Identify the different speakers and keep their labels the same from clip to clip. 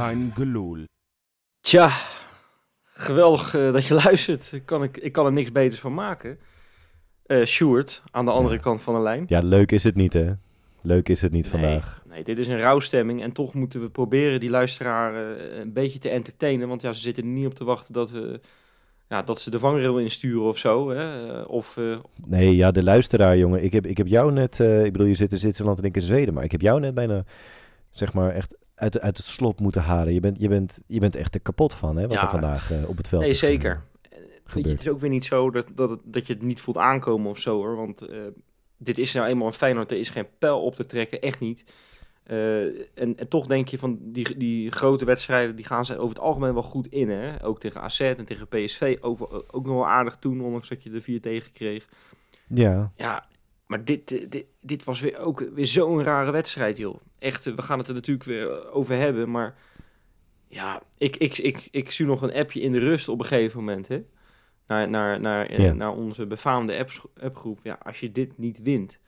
Speaker 1: kein geloel.
Speaker 2: Tja, geweldig eh, dat je luistert. Ik kan, ik, ik kan er niks beters van maken. Eh Sjoerd, aan de andere
Speaker 3: Ja.
Speaker 2: kant van de lijn.
Speaker 3: Ja, leuk is het niet, hè? Leuk is het niet
Speaker 2: Nee,
Speaker 3: vandaag.
Speaker 2: Nee, dit is een rouwstemming. En toch moeten we proberen die luisteraar eh, een beetje te entertainen. Want ja, ze zitten er niet op te wachten dat, we, ja, dat ze de vangrail insturen of zo. Hè? Of, eh,
Speaker 3: Nee, ja, de luisteraar, jongen. Ik heb, ik heb jou net... eh, ik bedoel, je zit in Zwitserland en ik in Zweden. Maar ik heb jou net bijna, zeg maar, echt uit, uit het slop moeten halen. Je bent, je bent, je bent echt er kapot van, hè? Wat
Speaker 2: Ja.
Speaker 3: er vandaag eh, op het veld
Speaker 2: nee,
Speaker 3: is
Speaker 2: zeker. Eh, Weet je, het is ook weer niet zo dat, dat, het- dat je het niet voelt aankomen of zo hoor. Want eh, dit is nou eenmaal een Feyenoord. Er is geen pijl op te trekken, echt niet. En, en toch denk je van die, die grote wedstrijden, die gaan ze over het algemeen wel goed in. Hè? Ook tegen AZ en tegen PSV. Ook, ook nog wel aardig toen, ondanks dat je er vier tegen kreeg.
Speaker 3: Ja,
Speaker 2: Ja, maar dit, eh, dit, dit was weer ook weer zo'n rare wedstrijd, joh. Echt, eh, we gaan het er natuurlijk weer over hebben, maar... Ja, ik, ik, ik, ik stuur nog een appje in de rust op een gegeven moment, hè. Naar, naar, naar, eh,
Speaker 3: Ja.
Speaker 2: naar onze befaamde apps, appgroep. Ja, als je dit niet wint,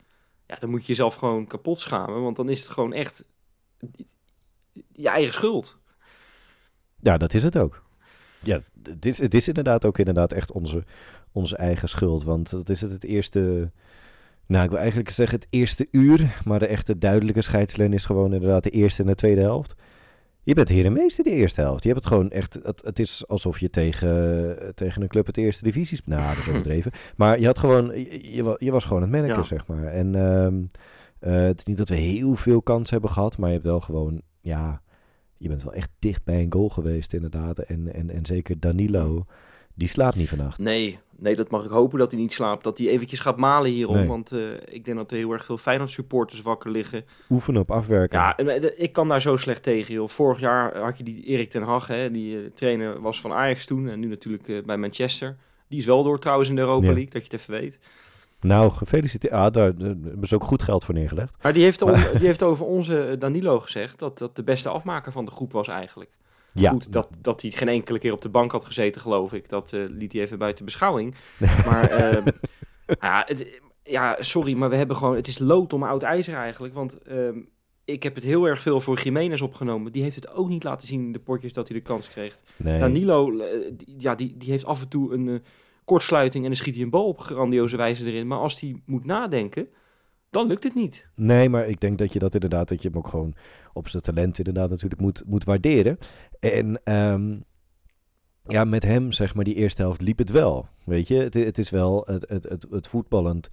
Speaker 2: ja, dan moet je jezelf gewoon kapot schamen. Want dan is het gewoon echt je eigen schuld.
Speaker 3: ja, dat is het ook. Ja, het is, het is inderdaad ook inderdaad echt onze, onze eigen schuld. Want dat is het, het eerste... Nou, ik wil eigenlijk zeggen het eerste uur. Maar de echte duidelijke scheidslijn is gewoon inderdaad de eerste en de tweede helft. Je bent meester de eerste helft. Je hebt het gewoon echt... Het, het is alsof je tegen, tegen een club het eerste divisie... Nou, dat is overdreven. Maar je had gewoon... Je, je, wa- je was gewoon het manager,
Speaker 2: Ja.
Speaker 3: zeg maar. En ehm, eh, het is niet dat we heel veel kans hebben gehad. Maar je hebt wel gewoon... Ja, je bent wel echt dicht bij een goal geweest inderdaad. En, en, en zeker Danilo... Die slaapt niet vannacht.
Speaker 2: Nee, nee, dat mag ik hopen dat hij niet slaapt. Dat hij eventjes gaat malen hierom.
Speaker 3: Nee.
Speaker 2: Want eh, ik denk dat er heel erg veel Feyenoord supporters wakker liggen.
Speaker 3: Oefenen op afwerken.
Speaker 2: Ja, eh, ik kan daar zo slecht tegen, joh. Vorig jaar had je die Erik ten Hag, hè, die eh, trainer was van Ajax toen en nu natuurlijk bij Manchester. Die is wel door trouwens in de Europa
Speaker 3: Ja.
Speaker 2: League, dat je het even weet.
Speaker 3: Nou, gefeliciteerd. Ah, daar, daar hebben ze ook goed geld voor neergelegd.
Speaker 2: Maar die heeft, die heeft over onze Danilo gezegd dat dat de beste afmaker van de groep was eigenlijk.
Speaker 3: Ja,
Speaker 2: Goed, dat, dat hij geen enkele keer op de bank had gezeten, geloof ik. Dat eh, liet hij even buiten beschouwing. Maar ehm, ja, het, ja, sorry, maar we hebben gewoon... Het is lood om oud ijzer eigenlijk. Want ehm, ik heb het heel erg veel voor Jiménez opgenomen. Die heeft het ook niet laten zien in de potjes dat hij de kans kreeg.
Speaker 3: nee.
Speaker 2: Danilo, eh, die, ja, die, die heeft af en toe een eh, kortsluiting... en dan schiet hij een bal op grandioze wijze erin. Maar als hij moet nadenken, dan lukt het niet.
Speaker 3: nee, maar ik denk dat je dat inderdaad, dat je hem ook gewoon op zijn talent inderdaad natuurlijk moet, moet waarderen. En ehm, ja, met hem, zeg maar, die eerste helft liep het wel. Weet je, het, het is wel, het, het, het, het voetballend,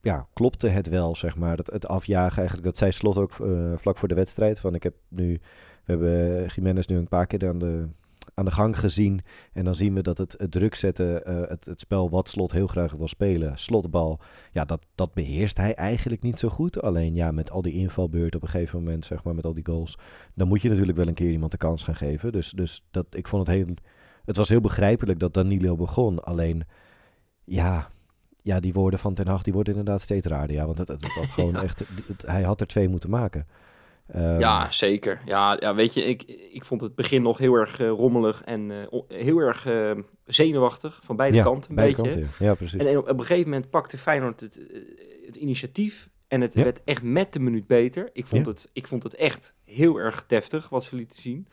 Speaker 3: ja, klopte het wel, zeg maar. Het, het afjagen eigenlijk, dat zei Slot ook eh, vlak voor de wedstrijd. Van ik heb nu, we hebben Jiménez nu een paar keer aan de, aan de gang gezien. En dan zien we dat het, het druk zetten, eh, het, het spel wat Slot heel graag wil spelen, slotbal, ja, dat, dat beheerst hij eigenlijk niet zo goed. Alleen ja, met al die invalbeurten op een gegeven moment, zeg maar, met al die goals, dan moet je natuurlijk wel een keer iemand de kans gaan geven. Dus, dus dat, ik vond het heel, het was heel begrijpelijk dat Danilo begon. Alleen, ja, ja, die woorden van Ten Hag, die worden inderdaad steeds raarder. Ja, want het, het, het had gewoon
Speaker 2: Ja.
Speaker 3: echt, het- hij had er twee moeten maken. Ehm,
Speaker 2: Ja, zeker. Ja, ja weet je, ik, ik vond het begin nog heel erg eh, rommelig en eh, heel erg eh, zenuwachtig van beide
Speaker 3: ja,
Speaker 2: kanten. Een
Speaker 3: beide
Speaker 2: beetje.
Speaker 3: kanten, ja. Ja, precies.
Speaker 2: En, op, een gegeven moment pakte Feyenoord het, eh, het initiatief en het
Speaker 3: Ja.
Speaker 2: werd echt met de minuut beter. Ik vond, het, ik vond het echt heel erg deftig wat ze lieten zien.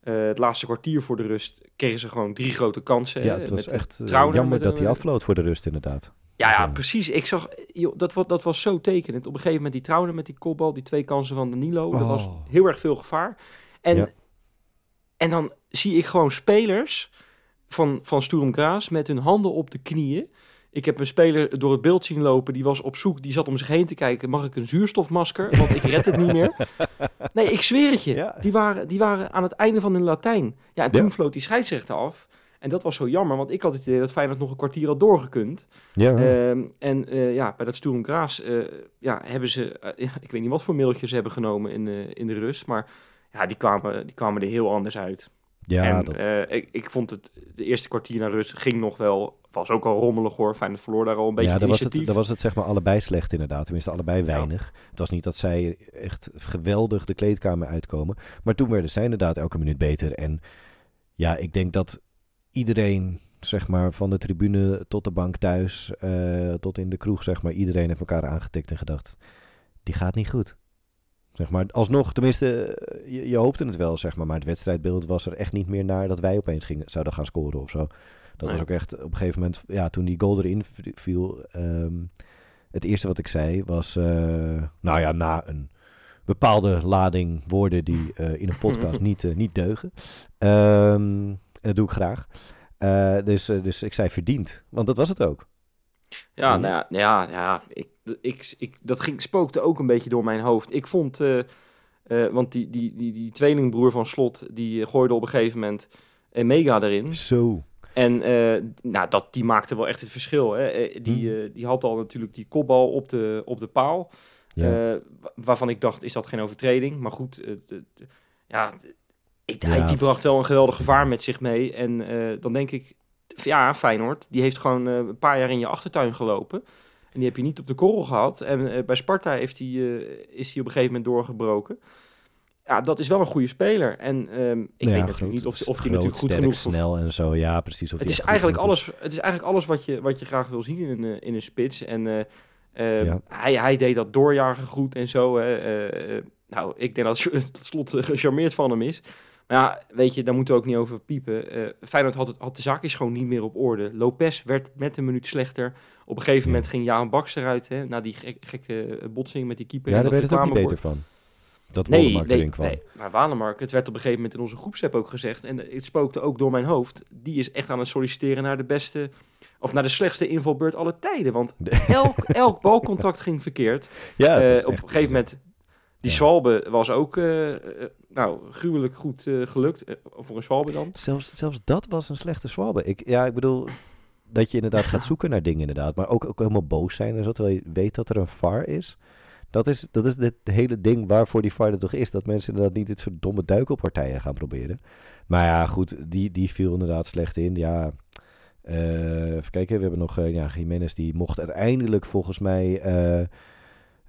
Speaker 2: Het laatste kwartier voor de rust kregen ze gewoon drie grote kansen.
Speaker 3: ja, het was
Speaker 2: met,
Speaker 3: echt jammer dat hij afvloot voor de rust inderdaad.
Speaker 2: Ja, ja, precies. Ik zag, joh, dat, dat was zo tekenend. Op een gegeven moment die Trauner met die kopbal, die twee kansen van Danilo. Dat was
Speaker 3: Oh.
Speaker 2: heel erg veel gevaar. En,
Speaker 3: Ja.
Speaker 2: en dan zie ik gewoon spelers van, van Sturm Graz met hun handen op de knieën. Ik heb een speler door het beeld zien lopen, die was op zoek, die zat om zich heen te kijken. Mag ik een zuurstofmasker? Want ik red het niet meer. Nee, ik zweer het je.
Speaker 3: Ja.
Speaker 2: Die, waren, die waren aan het einde van hun Latijn. Ja, en toen
Speaker 3: Ja.
Speaker 2: floot die scheidsrechter af. En dat was zo jammer, want ik had het idee dat Feyenoord nog een kwartier had doorgekund.
Speaker 3: Ja,
Speaker 2: Ehm, en eh, ja, bij dat Sturm Graz eh, ja, hebben ze, eh, ik weet niet wat voor mailtjes ze hebben genomen in, de in de rust, maar ja, die kwamen, die kwamen er heel anders uit.
Speaker 3: ja
Speaker 2: en
Speaker 3: dat,
Speaker 2: ik, ik vond het, de eerste kwartier naar rust ging nog wel, was ook al rommelig hoor, Feyenoord verloor daar al een beetje
Speaker 3: ja, dan was, het, was het zeg maar allebei slecht inderdaad. Tenminste, allebei
Speaker 2: Ja.
Speaker 3: weinig. Het was niet dat zij echt geweldig de kleedkamer uitkomen. Maar toen werden zij inderdaad elke minuut beter. En ja, ik denk dat iedereen, zeg maar, van de tribune tot de bank thuis, eh, tot in de kroeg, zeg maar, iedereen heeft elkaar aangetikt en gedacht, die gaat niet goed. Zeg maar, alsnog, tenminste, eh, je, je hoopte het wel, zeg maar. Maar het wedstrijdbeeld was er echt niet meer naar dat wij opeens gingen, zouden gaan scoren of zo. Dat was ook echt op een gegeven moment, ja, toen die goal erin viel. ehm, het eerste wat ik zei was, eh, nou ja, na een bepaalde lading woorden die in een podcast niet, niet deugen. Ehm, en dat doe ik graag. Eh, dus, eh, dus ik zei verdiend, want dat was het ook.
Speaker 2: Ja,
Speaker 3: Mhm.
Speaker 2: nou ja, ja, ja ik, ik, ik, dat ging, spookte ook een beetje door mijn hoofd. Ik vond, eh, want die, die, die, die tweelingbroer van Slot, die gooide op een gegeven moment een mega erin.
Speaker 3: Zo.
Speaker 2: En nou, dat, die maakte wel echt het verschil. Hè. Die, eh, die had al natuurlijk die kopbal op de, op de paal.
Speaker 3: Ja.
Speaker 2: Waarvan ik dacht, is dat geen overtreding? Maar goed, ja, ik, hij-
Speaker 3: Ja.
Speaker 2: die bracht wel een geweldig gevaar met zich mee. En eh, dan denk ik, ja, Feyenoord, die heeft gewoon eh, een paar jaar in je achtertuin gelopen. En die heb je niet op de korrel gehad. En eh, bij Sparta heeft hij, is hij op een gegeven moment doorgebroken. Ja, dat is wel een goede speler. En ehm, ik
Speaker 3: ja,
Speaker 2: weet natuurlijk niet of, of hij natuurlijk goed
Speaker 3: sterk,
Speaker 2: genoeg
Speaker 3: snel en zo. Ja, precies. Of
Speaker 2: het is, eigenlijk alles, het is eigenlijk alles wat je, wat je graag wil zien in een, in een spits. En eh, eh,
Speaker 3: Ja.
Speaker 2: hij, hij deed dat doorjagen goed en zo. Nou, ik denk dat het tot slot gecharmeerd van hem is. Maar ja, weet je, daar moeten we ook niet over piepen. Eh Feyenoord had, het, had de zaakjes gewoon niet meer op orde. Lopez werd met een minuut slechter. Op een gegeven moment ging Jaan Baks eruit. Hè, na die gek- gekke botsing met die keeper.
Speaker 3: Ja, daar werd het ook niet beter van. Dat
Speaker 2: Nee,
Speaker 3: Wollemark
Speaker 2: nee,
Speaker 3: erin kwam.
Speaker 2: nee, maar Walemark, het werd op een gegeven moment in onze groepsapp ook gezegd. En het spookte ook door mijn hoofd. Die is echt aan het solliciteren naar de beste, of naar de slechtste invalbeurt alle tijden. Want elk, elk balcontact ging verkeerd.
Speaker 3: Ja,
Speaker 2: Eh,
Speaker 3: is
Speaker 2: op een gegeven moment, die
Speaker 3: Ja.
Speaker 2: Zwalbe was ook, eh, eh, nou, gruwelijk goed eh, gelukt. Voor een Zwalbe dan.
Speaker 3: Zelfs, zelfs dat was een slechte zwabbe. Ik, ja, ik bedoel dat je inderdaad gaat zoeken naar dingen inderdaad. Maar ook, ook helemaal boos zijn en zo. Terwijl je weet dat er een VAR is. Dat is, dat is het hele ding waarvoor die VAR er toch is. Dat mensen inderdaad niet dit soort domme duikelpartijen gaan proberen. Maar ja, goed, die, die viel inderdaad slecht in. Ja, eh, even kijken. We hebben nog, eh, ja, Jiménez die mocht uiteindelijk volgens mij...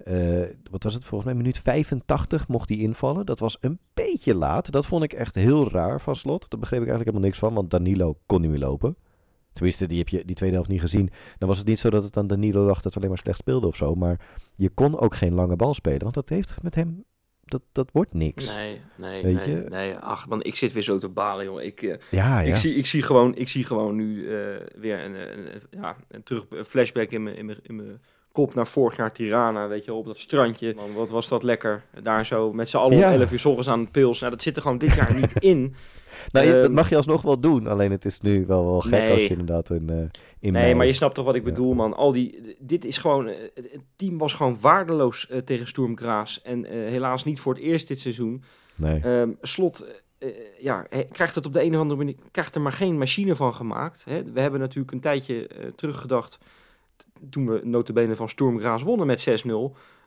Speaker 3: eh, wat was het? Volgens mij minuut 85 mocht die invallen. Dat was een beetje laat. Dat vond ik echt heel raar van slot. Daar begreep ik eigenlijk helemaal niks van, want Danilo kon niet meer lopen. Tenminste, die heb je die tweede helft niet gezien. Dan was het niet zo dat het aan Danilo lag dat hij alleen maar slecht speelde of zo. Maar je kon ook geen lange bal spelen, want dat heeft met hem... Dat, dat wordt niks.
Speaker 2: Nee, nee,
Speaker 3: Weet
Speaker 2: nee,
Speaker 3: je?
Speaker 2: nee. Ach man, ik zit weer zo te balen, joh. Ik, eh,
Speaker 3: Ja, ja.
Speaker 2: Ik, zie, ik, zie gewoon, ik zie gewoon nu eh, weer een, een, een- ja, een, terug, een flashback in mijn, in, mijn, in mijn kop naar vorig jaar Tirana, weet je, op dat strandje. Man, wat was dat lekker. Daar zo met z'n allen
Speaker 3: Ja.
Speaker 2: om 11 uur s ochtends aan het pils. Nou, dat zit er gewoon dit jaar niet in.
Speaker 3: nou, je- dat mag je alsnog wel doen. Alleen het is nu wel, wel gek
Speaker 2: Nee.
Speaker 3: als je inderdaad een... eh in
Speaker 2: Nee, maar je snapt toch wat ik
Speaker 3: Ja.
Speaker 2: bedoel, man. Al die, dit is gewoon, eh, het, het team was gewoon waardeloos eh, tegen Sturm Graz. En eh, helaas niet voor het eerst dit seizoen.
Speaker 3: Nee.
Speaker 2: Ehm, slot, eh, eh, ja, krijgt het op de een of andere manier, krijgt er maar geen machine van gemaakt. Hè. We hebben natuurlijk een tijdje eh, teruggedacht, toen we notabene van Sturm Graz wonnen met 6-0,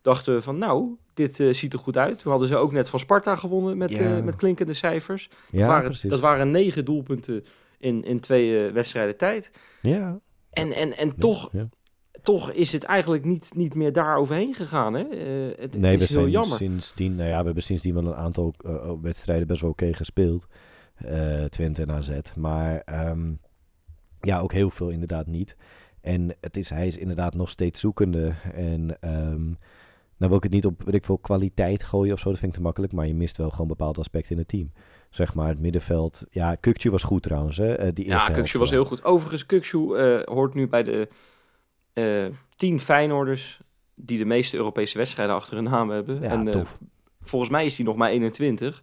Speaker 2: dachten we van nou, dit eh, ziet er goed uit. Toen hadden ze ook net van Sparta gewonnen met,
Speaker 3: Ja.
Speaker 2: eh, met klinkende cijfers.
Speaker 3: ja,
Speaker 2: dat, waren,
Speaker 3: precies.
Speaker 2: dat waren negen doelpunten in, in twee eh, wedstrijden tijd.
Speaker 3: Ja.
Speaker 2: En, en, en toch,
Speaker 3: ja.
Speaker 2: toch is het eigenlijk niet, niet meer daar overheen gegaan. Hè? Het,
Speaker 3: Nee,
Speaker 2: het
Speaker 3: we
Speaker 2: is heel jammer.
Speaker 3: sindsdien, nou ja, we hebben sindsdien wel een aantal eh, wedstrijden best wel oké gespeeld. Twente en AZ. Maar ehm, ja, ook heel veel inderdaad niet. En het is, hij is inderdaad nog steeds zoekende. En ehm nou wil ik het niet op, weet ik veel, kwaliteit gooien of zo. Dat vind ik te makkelijk. Maar je mist wel gewoon bepaalde aspecten in het team. Zeg maar, het middenveld. Ja, Kukje was goed trouwens, hè. eh, die
Speaker 2: Ja,
Speaker 3: helft
Speaker 2: was heel goed. Overigens, Kukshu eh, hoort nu bij de eh tien Feyenoorders die de meeste Europese wedstrijden achter hun naam hebben.
Speaker 3: Ja,
Speaker 2: en
Speaker 3: tof.
Speaker 2: volgens mij is hij nog maar 21.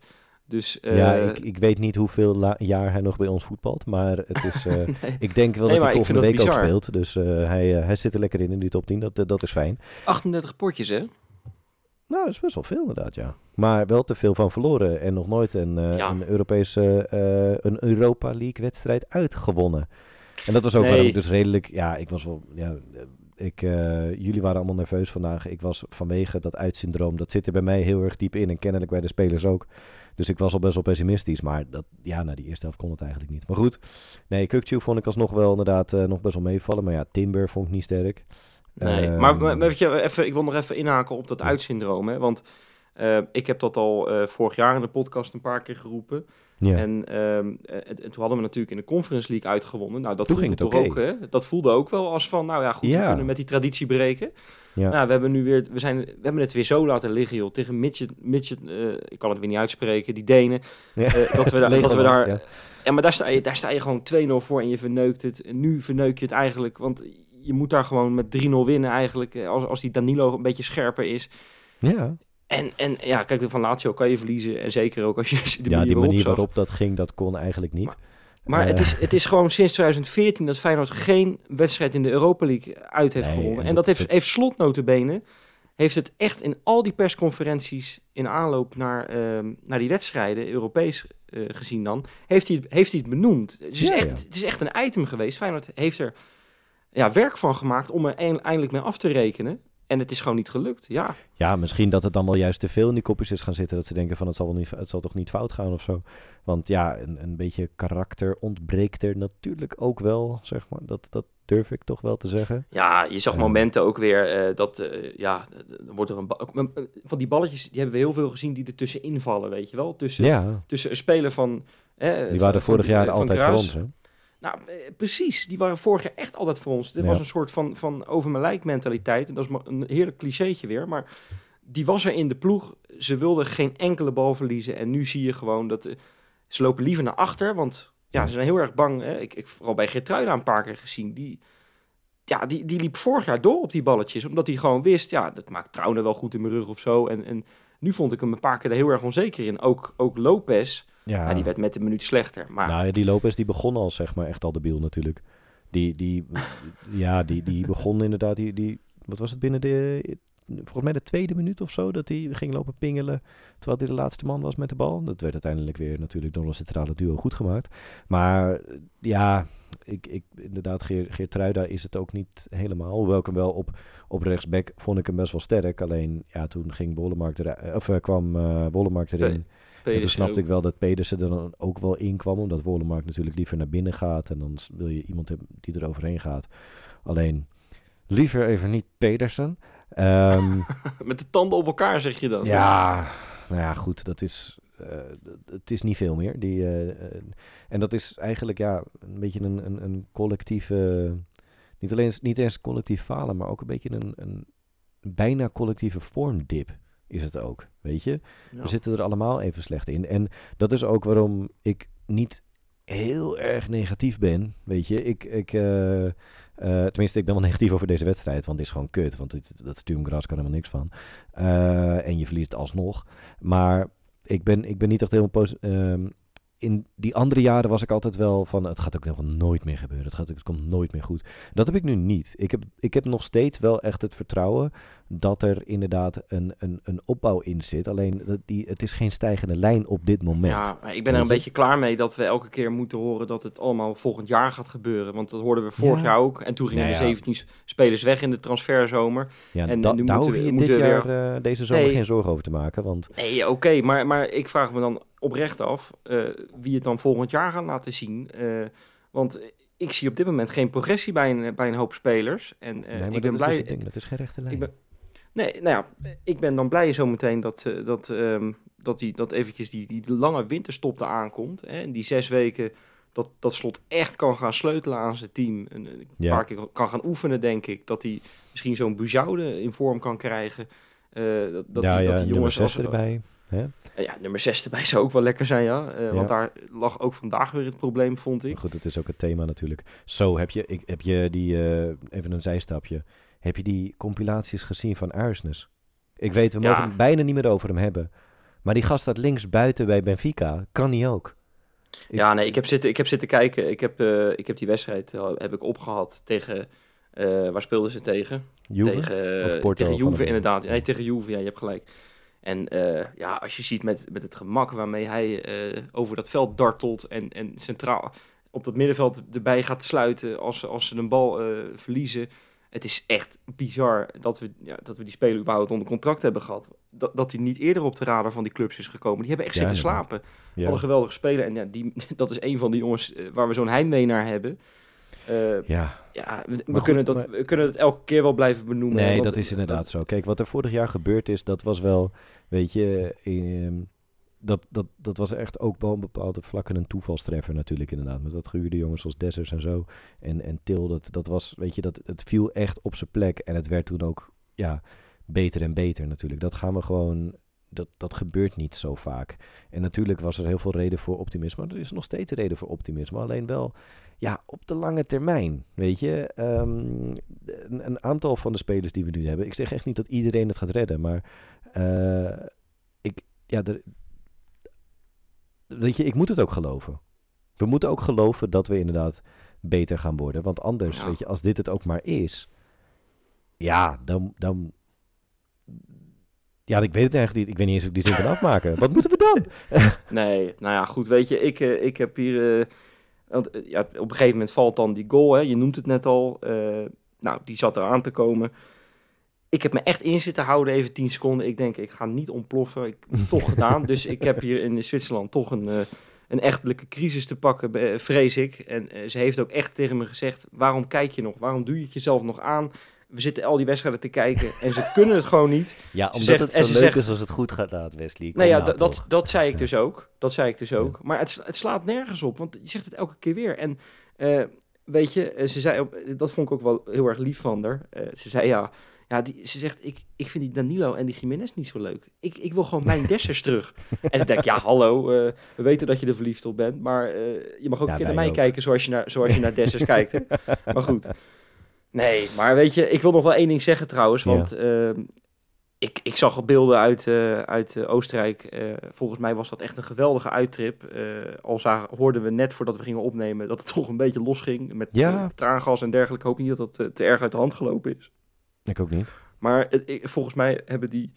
Speaker 2: Dus eh,
Speaker 3: ja, ik, ik weet niet hoeveel jaar hij nog bij ons voetbalt. Maar het is... eh,
Speaker 2: nee,
Speaker 3: Ik denk wel
Speaker 2: Nee,
Speaker 3: dat hij volgende week ook speelt. Dus eh, hij, eh, hij zit er lekker in in die top 10. Dat, eh, dat is fijn.
Speaker 2: 38 potjes, hè?
Speaker 3: Nou, dat is best wel veel inderdaad, ja. Maar wel te veel van verloren. En nog nooit een, eh,
Speaker 2: Ja.
Speaker 3: een Europese, eh, een Europa League wedstrijd uitgewonnen. En dat was ook
Speaker 2: Nee.
Speaker 3: waarom ik dus redelijk... Ja, ik was wel... Ja, eh, ik, eh, jullie waren allemaal nerveus vandaag. Ik was vanwege dat uitsyndroom. Dat zit er bij mij heel erg diep in. En kennelijk bij de spelers ook. Dus ik was al best wel pessimistisch. Maar dat, ja, na die eerste helft kon het eigenlijk niet. Maar goed. Nee, Kukcu vond ik alsnog wel inderdaad eh, nog best wel meevallen. Maar ja, Timber vond ik niet sterk.
Speaker 2: Nee,
Speaker 3: Ehm,
Speaker 2: maar, maar weet je, even, ik wil nog even inhaken op dat uitsyndroom. Hè? Want Uh, ik heb dat al uh, vorig jaar in de podcast een paar keer geroepen.
Speaker 3: Ja.
Speaker 2: En, ehm, en, toen hadden we natuurlijk in de Conference League uitgewonnen. Nou, dat
Speaker 3: Toen
Speaker 2: voelde
Speaker 3: ging
Speaker 2: toch ook, hè? Dat voelde ook wel als van, nou ja, goed,
Speaker 3: Ja.
Speaker 2: we kunnen met die traditie breken.
Speaker 3: Ja.
Speaker 2: Nou, we hebben nu weer, we zijn, we hebben het weer zo laten liggen, joh. Tegen Midget, Midget eh, ik kan het weer niet uitspreken, die Denen.
Speaker 3: Ja.
Speaker 2: Eh, dat we, daar, dat we daar,
Speaker 3: ja.
Speaker 2: maar daar sta, je, daar sta je gewoon 2-0 voor en je verneukt het. En nu verneuk je het eigenlijk, want je moet daar gewoon met 3-0 winnen eigenlijk. eh, Als, als die Danilo een beetje scherper is.
Speaker 3: Ja,
Speaker 2: En, en ja, kijk, van Lazio kan je verliezen. En zeker ook als je de
Speaker 3: ja
Speaker 2: manier
Speaker 3: die
Speaker 2: waarop
Speaker 3: manier waarop dat ging, dat kon eigenlijk niet.
Speaker 2: Maar
Speaker 3: Eh,
Speaker 2: het, is, het is gewoon sinds 2014 dat Feyenoord geen wedstrijd in de Europa League uit heeft
Speaker 3: Nee,
Speaker 2: gewonnen.
Speaker 3: en
Speaker 2: En
Speaker 3: dat-
Speaker 2: dat heeft, heeft slot notabene, heeft het echt in al die persconferenties in aanloop naar, ehm, naar die wedstrijden, Europees eh, gezien dan, heeft hij, het- heeft hij het benoemd. Het is,
Speaker 3: Ja,
Speaker 2: echt,
Speaker 3: ja.
Speaker 2: het is echt een item geweest. Feyenoord heeft er ja, werk van gemaakt om er eindelijk mee af te rekenen. En het is gewoon niet gelukt, ja.
Speaker 3: Ja, misschien dat het dan wel juist te veel in die kopjes is gaan zitten. Dat ze denken van het zal, wel niet, het zal toch niet fout gaan of zo. Want ja, een, een beetje karakter ontbreekt er natuurlijk ook wel, zeg maar. Dat, dat durf ik toch wel te zeggen.
Speaker 2: Ja, je zag momenten ook weer eh, dat, eh, ja, er wordt er een van die balletjes, die hebben we heel veel gezien die er tussen invallen, weet je wel. Tussen,
Speaker 3: Ja,
Speaker 2: tussen een speler van... eh,
Speaker 3: die waren
Speaker 2: van-
Speaker 3: vorig jaar
Speaker 2: van
Speaker 3: altijd voor ons, hè?
Speaker 2: Nou, eh, precies. Die waren vorig jaar echt altijd voor ons. Dit
Speaker 3: Ja.
Speaker 2: was een soort van, van over mijn lijk mentaliteit. En dat is een heerlijk clichétje weer. Maar die was er in de ploeg. Ze wilden geen enkele bal verliezen. En nu zie je gewoon dat eh, ze lopen liever naar achter. Want ja, ze zijn heel erg bang. Hè? Ik, ik vooral bij Geertruida een paar keer gezien. Die, ja, die, die liep vorig jaar door op die balletjes. Omdat hij gewoon wist, ja, dat maakt Trouwen wel goed in mijn rug of zo. En, en nu vond ik hem een paar keer er heel erg onzeker in. Ook, ook Lopez,
Speaker 3: Ja,
Speaker 2: ja, die werd met een minuut slechter. Maar
Speaker 3: nou ja, die Lopez die begon al, zeg maar, echt al debiel natuurlijk. Die, die, ja, die, die begon inderdaad, die, die, wat was het binnen de, volgens mij de tweede minuut of zo, dat hij ging lopen pingelen, terwijl hij de laatste man was met de bal. Dat werd uiteindelijk weer natuurlijk door een centrale duo goed gemaakt. Maar ja, ik, ik, inderdaad, Geer, Geertruida is het ook niet helemaal. Hoewel ik hem wel op, op rechtsback vond ik hem best wel sterk. Alleen, ja, toen ging Wollemark er, of, eh, kwam eh Wollemark erin. En toen snapte
Speaker 2: ook.
Speaker 3: ik wel dat Pedersen er dan ook wel in kwam. Omdat Wollemark natuurlijk liever naar binnen gaat. En dan wil je iemand hebben die er overheen gaat. Alleen, liever even niet Pedersen. Ehm,
Speaker 2: Met de tanden op elkaar, zeg je dan.
Speaker 3: ja, nou ja, goed. Dat is, eh, het is niet veel meer. Die, eh, eh, en dat is eigenlijk ja, een beetje een, een, een collectieve... Niet, alleen, niet eens collectief falen, maar ook een beetje een, een bijna collectieve vormdip is het ook, weet je?
Speaker 2: Ja.
Speaker 3: We zitten er allemaal even slecht in. En dat is ook waarom ik niet heel erg negatief ben. Weet je, ik, ik eh, eh, tenminste, ik ben wel negatief over deze wedstrijd, want het is gewoon kut. Want het, dat Sturmgras kan helemaal niks van. Eh, en je verliest alsnog. Maar ik ben, ik ben niet echt helemaal positief. In die andere jaren was ik altijd wel van, het gaat ook nog nooit meer gebeuren. Het, gaat, het komt nooit meer goed. Dat heb ik nu niet. Ik heb, ik heb nog steeds wel echt het vertrouwen dat er inderdaad een, een, een opbouw in zit. Alleen, dat die, het is geen stijgende lijn op dit moment.
Speaker 2: Ja, ik ben er een beetje klaar mee dat we elke keer moeten horen dat het allemaal volgend jaar gaat gebeuren. Want dat hoorden we vorig
Speaker 3: Ja.
Speaker 2: jaar ook. En toen gingen
Speaker 3: Nou ja.
Speaker 2: 17 s- spelers weg in de transferzomer.
Speaker 3: Ja,
Speaker 2: En
Speaker 3: da-
Speaker 2: nu
Speaker 3: daar
Speaker 2: moeten
Speaker 3: hoef
Speaker 2: we-
Speaker 3: je dit
Speaker 2: moeten
Speaker 3: jaar eh, deze zomer
Speaker 2: Nee.
Speaker 3: geen zorgen over te maken. Want
Speaker 2: Nee, oké, maar, maar ik vraag me dan oprecht af eh, wie het dan volgend jaar gaat laten zien. Eh, want ik zie op dit moment geen progressie bij een, bij een hoop spelers. En eh,
Speaker 3: nee, maar
Speaker 2: ik
Speaker 3: dat
Speaker 2: ben
Speaker 3: is
Speaker 2: blij.
Speaker 3: dus het ding. Dat is geen rechte lijn.
Speaker 2: ik ben- Nee, nou ja, ik ben dan blij zometeen dat, dat, ehm, dat, die, dat eventjes die, die lange winterstop eraan aankomt. Hè, en die zes weken dat, dat Slot echt kan gaan sleutelen aan zijn team. En, een
Speaker 3: Ja.
Speaker 2: paar keer kan gaan oefenen, denk ik. Dat hij misschien zo'n Bujoude in vorm kan krijgen. Dat, dat
Speaker 3: ja,
Speaker 2: die, dat die jongens
Speaker 3: 6
Speaker 2: als-
Speaker 3: erbij. Hè?
Speaker 2: eh, Ja, nummer 6 erbij zou ook wel lekker zijn, ja. Eh,
Speaker 3: Ja.
Speaker 2: Want daar lag ook vandaag weer het probleem, vond ik.
Speaker 3: Maar goed, het is ook het thema natuurlijk. Zo, heb je, ik, heb je die, eh, even een zijstapje. Heb je die compilaties gezien van Arsnes? Ik weet, we
Speaker 2: Ja.
Speaker 3: mogen het bijna niet meer over hem hebben. Maar die gast staat links buiten bij Benfica. Kan die ook? Ik-
Speaker 2: Ja, nee, ik heb zitten, ik heb zitten kijken. Ik heb, ik heb die wedstrijd heb ik opgehad tegen... waar speelden ze tegen?
Speaker 3: Juve?
Speaker 2: Tegen,
Speaker 3: Of Porto
Speaker 2: tegen Juve
Speaker 3: de-
Speaker 2: inderdaad. Nee, tegen Juve, ja, je hebt gelijk. En eh, ja, als je ziet met, met het gemak waarmee hij eh, over dat veld dartelt en, en centraal op dat middenveld erbij gaat sluiten als, als ze een bal eh, verliezen. Het is echt bizar dat we, ja, dat we die speler überhaupt onder contract hebben gehad. Dat, dat hij niet eerder op de radar van die clubs is gekomen. Die hebben echt
Speaker 3: Ja,
Speaker 2: zitten
Speaker 3: inderdaad.
Speaker 2: slapen.
Speaker 3: Ja.
Speaker 2: Alle geweldige speler. En ja, die, dat is een van die jongens waar we zo'n heimwee naar hebben. Eh,
Speaker 3: Ja,
Speaker 2: ja, we, kunnen
Speaker 3: goed,
Speaker 2: dat,
Speaker 3: maar-
Speaker 2: we kunnen het elke keer wel blijven benoemen.
Speaker 3: nee,
Speaker 2: want,
Speaker 3: dat is inderdaad
Speaker 2: dat-
Speaker 3: zo. Kijk, wat er vorig jaar gebeurd is, dat was wel, weet je, ehm, dat, dat, dat was echt ook wel op bepaalde vlakken een toevalstreffer natuurlijk inderdaad. Met wat gehuurde jongens zoals Dessers en zo. En, en Til, dat, dat was, weet je, dat, het viel echt op zijn plek. En het werd toen ook, ja, beter en beter natuurlijk. Dat gaan we gewoon, dat, dat gebeurt niet zo vaak. En natuurlijk was er heel veel reden voor optimisme. Maar er is nog steeds reden voor optimisme. Alleen wel, ja, op de lange termijn, weet je. Ehm, een, een aantal van de spelers die we nu hebben. Ik zeg echt niet dat iedereen het gaat redden. Maar eh, ik, ja, er, weet je, ik moet het ook geloven. We moeten ook geloven dat we inderdaad beter gaan worden. Want anders,
Speaker 2: Ja.
Speaker 3: weet je, als dit het ook maar is. Ja, dan... dan ja, ik weet het eigenlijk niet. Ik weet niet eens of ik die zin kan afmaken. Wat moeten we dan?
Speaker 2: Nee, nou ja, goed, weet je, ik, eh, ik heb hier... eh, want, eh, ja, op een gegeven moment valt dan die goal, hè, je noemt het net al. eh, nou, die zat eraan te komen. Ik heb me echt in zitten houden, even 10 seconden. Ik denk, ik ga niet ontploffen. Ik heb het toch gedaan. Dus ik heb hier in Zwitserland toch een, eh, een echtelijke crisis te pakken, vrees ik. En ze heeft ook echt tegen me gezegd, waarom kijk je nog? Waarom doe je het jezelf nog aan? We zitten al die wedstrijden te kijken en ze kunnen het gewoon niet.
Speaker 3: Ja, omdat
Speaker 2: zegt-
Speaker 3: het zo leuk
Speaker 2: zegt-
Speaker 3: is als het goed gaat, laat Wesley.
Speaker 2: Nou ja,
Speaker 3: nou
Speaker 2: dat, dat,
Speaker 3: toch.
Speaker 2: dat zei ik dus ook. Dat zei ik dus ook. Maar het, het slaat nergens op, want je zegt het elke keer weer. En eh, weet je, eh, ze zei, op, dat vond ik ook wel heel erg lief van haar. Eh, ze zei ja, ja die, ze zegt, ik, ik vind die Danilo en die Jiménez niet zo leuk. Ik, ik wil gewoon mijn Dessers terug. En ik denk, ja, hallo, we weten dat je er verliefd op bent, maar je mag ook
Speaker 3: Ja,
Speaker 2: een keer naar mij
Speaker 3: ook.
Speaker 2: kijken zoals je naar, zoals je naar Dessers kijkt. Hè? Maar goed. Nee, maar weet je, ik wil nog wel één ding zeggen trouwens,
Speaker 3: Ja.
Speaker 2: want ehm, ik, ik zag beelden uit, eh, uit eh, Oostenrijk. Eh, volgens mij was dat echt een geweldige uittrip. Al zagen, hoorden we net voordat we gingen opnemen dat het toch een beetje losging met
Speaker 3: Ja.
Speaker 2: traangas en dergelijke. Ik hoop niet dat dat te erg uit de hand gelopen is.
Speaker 3: Ik ook niet.
Speaker 2: Maar ik- volgens mij hebben die...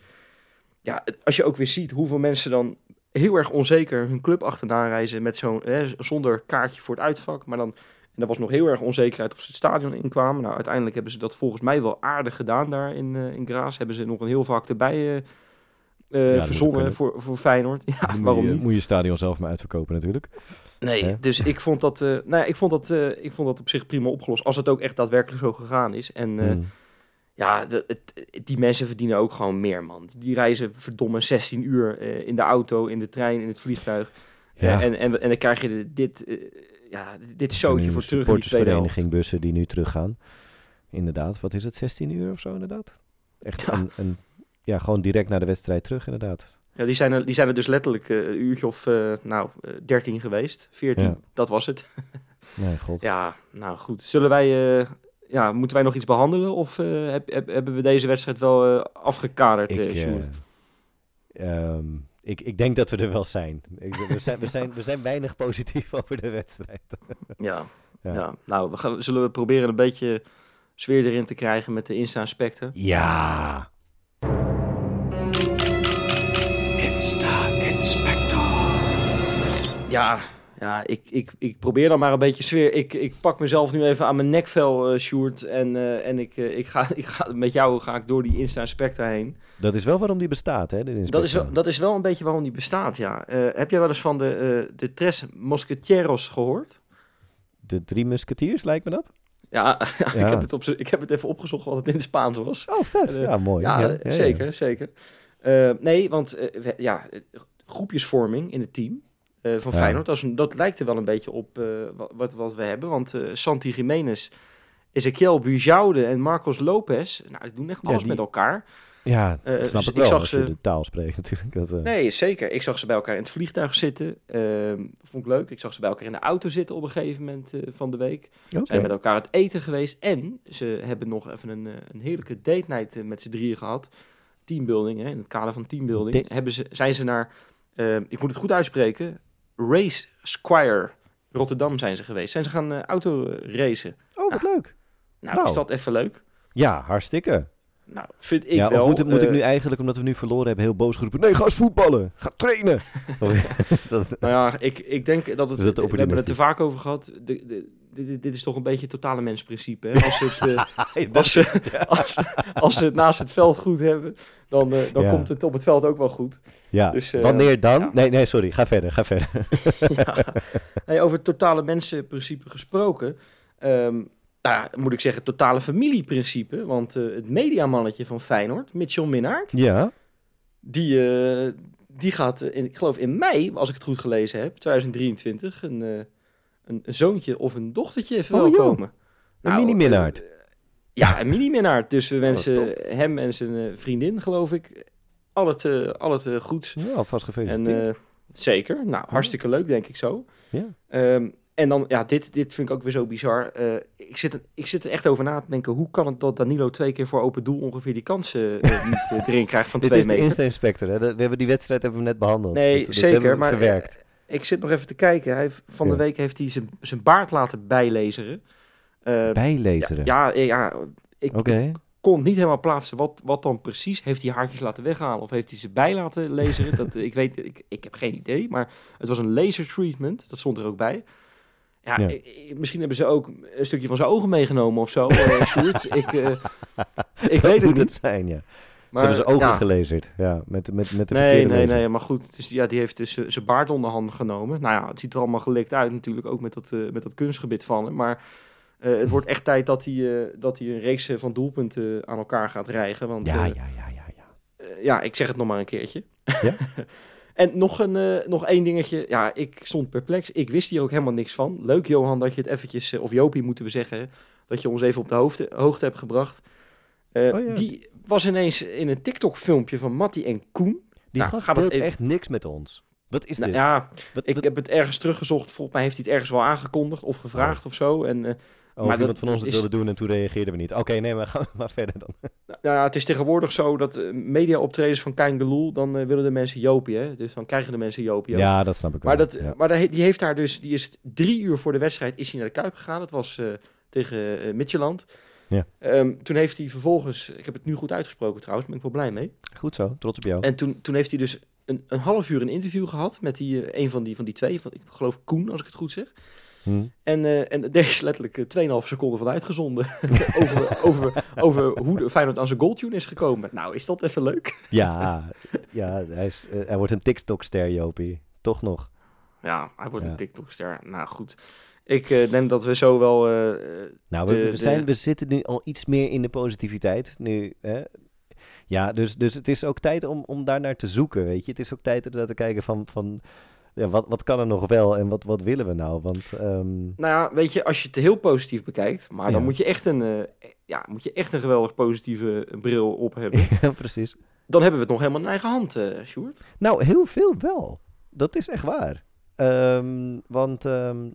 Speaker 2: Ja, als je ook weer ziet hoeveel mensen dan heel erg onzeker hun club achterna reizen met zo'n, zonder kaartje voor het uitvak. Maar dan, en er was nog heel erg onzekerheid of ze het stadion inkwamen. Nou, uiteindelijk hebben ze dat volgens mij wel aardig gedaan daar in, eh, in Graas. Hebben ze nog een heel vak erbij
Speaker 3: moet
Speaker 2: verzonnen voor, voor Feyenoord. Ja,
Speaker 3: moet
Speaker 2: waarom
Speaker 3: je,
Speaker 2: niet?
Speaker 3: Moet je stadion zelf maar uitverkopen natuurlijk.
Speaker 2: Nee, dus ik vond dat, nou ja, ik vond dat, ik vond dat op zich prima opgelost. Als het ook echt daadwerkelijk zo gegaan is. En
Speaker 3: Hmm.
Speaker 2: ja, de, het, die mensen verdienen ook gewoon meer, man. Die reizen verdomme 16 uur in de auto, in de trein, in het vliegtuig.
Speaker 3: Ja.
Speaker 2: en, en, en dan krijg je dit, ja, dit zootje voor terug in die tweede
Speaker 3: bussen die nu teruggaan. Inderdaad, wat is het, 16 uur of zo inderdaad? Echt
Speaker 2: Ja.
Speaker 3: een, een, ja, gewoon direct naar de wedstrijd terug inderdaad.
Speaker 2: Ja, die zijn er, die zijn er dus letterlijk eh, een uurtje of, eh, nou, eh, 13 geweest. 14,
Speaker 3: Ja.
Speaker 2: dat was het.
Speaker 3: Nee, god.
Speaker 2: Ja, nou goed. Zullen wij, eh, ja, moeten wij nog iets behandelen? Of eh, heb, heb- hebben we deze wedstrijd wel eh, afgekaderd,
Speaker 3: ik,
Speaker 2: eh,
Speaker 3: eh, ehm, ik, ik denk dat we er wel zijn. Ik, we, zijn we, zijn, we zijn weinig positief over de wedstrijd.
Speaker 2: Ja.
Speaker 3: Ja.
Speaker 2: Ja. nou, we gaan, zullen we proberen een beetje sfeer erin te krijgen met de Insta-aspecten?
Speaker 3: Ja.
Speaker 2: Ja, ja ik, ik, ik probeer dan maar een beetje sfeer. Ik, ik pak mezelf nu even aan mijn nekvel, eh Sjoerd. En, eh, en ik, eh, ik, ga, ik ga, met jou ga ik door die Insta-aspecten heen.
Speaker 3: Dat is wel waarom die bestaat, hè?
Speaker 2: Dat is, wel, dat is wel een beetje waarom die bestaat, ja. Heb jij wel eens van de, de Tres Mosqueteros gehoord?
Speaker 3: De drie musketiers, lijkt me dat?
Speaker 2: Ja, ja,
Speaker 3: Ja.
Speaker 2: Ik, heb het op, ik heb het even opgezocht wat het in het Spaans was.
Speaker 3: Oh, vet. Ja, mooi.
Speaker 2: Ja,
Speaker 3: ja,
Speaker 2: zeker, zeker. Nee, want ja, groepjesvorming in het team eh, van
Speaker 3: Ja.
Speaker 2: Feyenoord, dat, is een- dat lijkt er wel een beetje op eh, wa- wat, wat we hebben. Want eh Santi Jiménez, Ezequiel Bujaude en Marcos Lopez, nou, die doen echt
Speaker 3: Ja,
Speaker 2: alles
Speaker 3: die-
Speaker 2: met elkaar.
Speaker 3: Ja, dat snap
Speaker 2: dus
Speaker 3: ik
Speaker 2: ik
Speaker 3: wel
Speaker 2: zag
Speaker 3: als
Speaker 2: ze-
Speaker 3: je de taal spreekt natuurlijk. Dat,
Speaker 2: Nee, zeker. Ik zag ze bij elkaar in het vliegtuig zitten. Ehm, vond ik leuk. Ik zag ze bij elkaar in de auto zitten op een gegeven moment van de week.
Speaker 3: oké.
Speaker 2: Zijn met elkaar het eten geweest. En ze hebben nog even een, een heerlijke date night met z'n drieën gehad. Teambuilding, hè, in het kader van teambuilding. Hebben ze, zijn ze naar, eh, ik moet het goed uitspreken, Race Squire Rotterdam zijn ze geweest. Zijn ze gaan eh, auto racen.
Speaker 3: Oh, wat leuk.
Speaker 2: Nou,
Speaker 3: Nou.
Speaker 2: is dat even leuk?
Speaker 3: Ja, hartstikke.
Speaker 2: Nou, vind ik
Speaker 3: ja,
Speaker 2: wel.
Speaker 3: of moet, ik- moet ik
Speaker 2: eh,
Speaker 3: nu eigenlijk, omdat we nu verloren hebben, heel boos geroepen... Nee, ga eens voetballen. Ga trainen. Is dat-
Speaker 2: Nou ja, ik, ik denk dat het...
Speaker 3: Is dat
Speaker 2: we hebben het er
Speaker 3: opportunistisch?
Speaker 2: vaak over gehad. De, de, dit, dit is toch een beetje het totale mensprincipe. Hè? Als, het, eh, als,
Speaker 3: het, ja.
Speaker 2: als, als ze het naast het veld goed hebben, dan, eh, dan
Speaker 3: Ja.
Speaker 2: komt het op het veld ook wel goed.
Speaker 3: Ja,
Speaker 2: Dus,
Speaker 3: wanneer dan? Nee, nee, sorry. Ga verder, ga verder.
Speaker 2: Hey, over het totale mensenprincipe gesproken. ehm, nou moet ik zeggen, totale familieprincipe. Want eh, het mediamannetje van Feyenoord, Mitchell Minnaert,
Speaker 3: Ja,
Speaker 2: die, eh, die gaat, eh, in, ik geloof in mei, als ik het goed gelezen heb, 2023, een, een, een zoontje of een dochtertje verwelkomen.
Speaker 3: een
Speaker 2: Nou,
Speaker 3: mini-minnaard.
Speaker 2: eh, ja, een mini-minnaard. Dus we
Speaker 3: Oh,
Speaker 2: wensen hem en zijn vriendin, geloof ik, al het, al het goeds.
Speaker 3: Ja, alvast
Speaker 2: En,
Speaker 3: gefeliciteerd.
Speaker 2: zeker. Nou, hartstikke leuk, denk ik zo.
Speaker 3: ja.
Speaker 2: Ehm, en dan, ja, dit, dit vind ik ook weer zo bizar. Eh, ik, zit er, ik zit er echt over na te denken. Hoe kan het dat Danilo twee keer voor open doel ongeveer die kansen eh, niet eh, erin krijgt van
Speaker 3: Dit
Speaker 2: twee
Speaker 3: is de
Speaker 2: meter?
Speaker 3: Insta Inspector. Hè? We hebben die wedstrijd hebben we net behandeld.
Speaker 2: Nee,
Speaker 3: Dat- dat
Speaker 2: zeker, maar,
Speaker 3: verwerkt.
Speaker 2: Ik zit nog even te kijken. Hij, van de week heeft hij zijn, zijn baard laten bijlezeren.
Speaker 3: Bijlezeren.
Speaker 2: ja, ja, ja, ik, kon niet helemaal plaatsen wat, wat dan precies. Heeft hij haartjes laten weghalen of heeft hij ze bij laten lezen? dat, ik weet, ik, ik heb geen idee, maar het was een laser treatment. Dat stond er ook bij. Ja,
Speaker 3: Ja.
Speaker 2: ik- ik- misschien hebben ze ook een stukje van zijn ogen meegenomen of zo. eh, ik, eh, ik weet het niet.
Speaker 3: zijn, ja.
Speaker 2: Maar,
Speaker 3: Ze hebben zijn ogen
Speaker 2: ja.
Speaker 3: gelezerd. Ja, met, met, met de
Speaker 2: Nee,
Speaker 3: verkeerde
Speaker 2: nee, nee, maar goed. Dus ja, die heeft dus eh, zijn baard onder handen genomen. Nou ja, het ziet er allemaal gelikt uit natuurlijk, ook met dat, eh, met dat kunstgebit van hem. Maar eh, het wordt echt tijd dat hij, eh, dat hij een reeks eh, van doelpunten aan elkaar gaat rijgen. Want
Speaker 3: Ja,
Speaker 2: eh,
Speaker 3: ja, ja, ja, ja.
Speaker 2: eh, ja, ik zeg het nog maar een keertje.
Speaker 3: Ja?
Speaker 2: en nog, een, eh, nog één dingetje. Ja, ik stond perplex. Ik wist hier ook helemaal niks van. Leuk, Johan, dat je het eventjes... eh, of Jopie, moeten we zeggen. Dat je ons even op de hoogte, hoogte hebt gebracht. Eh,
Speaker 3: Oh ja.
Speaker 2: Die was ineens in een TikTok-filmpje van Matty en Koen.
Speaker 3: Die
Speaker 2: Nou,
Speaker 3: gast
Speaker 2: gaat het
Speaker 3: deelt
Speaker 2: even-
Speaker 3: echt niks met ons. Wat is
Speaker 2: Nou,
Speaker 3: dit?
Speaker 2: ja,
Speaker 3: Wat,
Speaker 2: ik
Speaker 3: wat-
Speaker 2: heb het ergens teruggezocht. Volgens mij heeft hij het ergens wel aangekondigd of gevraagd of zo. En eh,
Speaker 3: oh,
Speaker 2: maar
Speaker 3: iemand
Speaker 2: dat
Speaker 3: van ons het wilde doen en toen reageerden we niet. Oké, nee, maar gaan we maar verder dan.
Speaker 2: nou ja, het is tegenwoordig zo dat eh, media-optredens van Kein Geloel... dan eh, willen de mensen Jopie, hè. Dus dan krijgen de mensen Jopie ook.
Speaker 3: Ja, dat snap ik wel.
Speaker 2: Maar, dat,
Speaker 3: ja.
Speaker 2: maar die heeft daar dus, die is drie uur voor de wedstrijd is hij naar de Kuip gegaan. Dat was eh, tegen Midtjylland.
Speaker 3: Ja.
Speaker 2: Ehm, toen heeft hij vervolgens, ik heb het nu goed uitgesproken trouwens, ben ik wel blij mee.
Speaker 3: Goed zo, trots op jou.
Speaker 2: En toen, toen heeft hij dus een, een half uur een interview gehad met die, een van die, van die twee, van, ik geloof Koen als ik het goed zeg.
Speaker 3: Hm.
Speaker 2: En, eh, en daar is letterlijk eh, 2,5 seconden van uitgezonden. over, over, over hoe de Feyenoord aan zijn goaltune is gekomen. Nou, is dat even leuk?
Speaker 3: Ja, ja hij, is, eh, hij wordt een TikTok-ster, Jopie. Toch nog.
Speaker 2: Ja, hij wordt
Speaker 3: Ja.
Speaker 2: een TikTok-ster. Nou goed, ik eh, denk dat we zo wel... eh, eh,
Speaker 3: Nou, we,
Speaker 2: De-
Speaker 3: we,
Speaker 2: de-
Speaker 3: zijn, we zitten nu al iets meer in de positiviteit. Nu, hè? Ja, dus, dus het is ook tijd om, om daar naar te zoeken, weet je. Het is ook tijd om te kijken van, van ja, wat, wat kan er nog wel en wat, wat willen we nou? Want ehm,
Speaker 2: Nou ja, weet je, als je het heel positief bekijkt, maar dan
Speaker 3: Ja.
Speaker 2: moet je echt een, eh, ja, moet je echt een geweldig positieve bril op hebben.
Speaker 3: ja, precies.
Speaker 2: dan hebben we het nog helemaal in eigen hand, eh Sjoerd.
Speaker 3: Nou, heel veel wel. Dat is echt waar. Ehm, want ehm,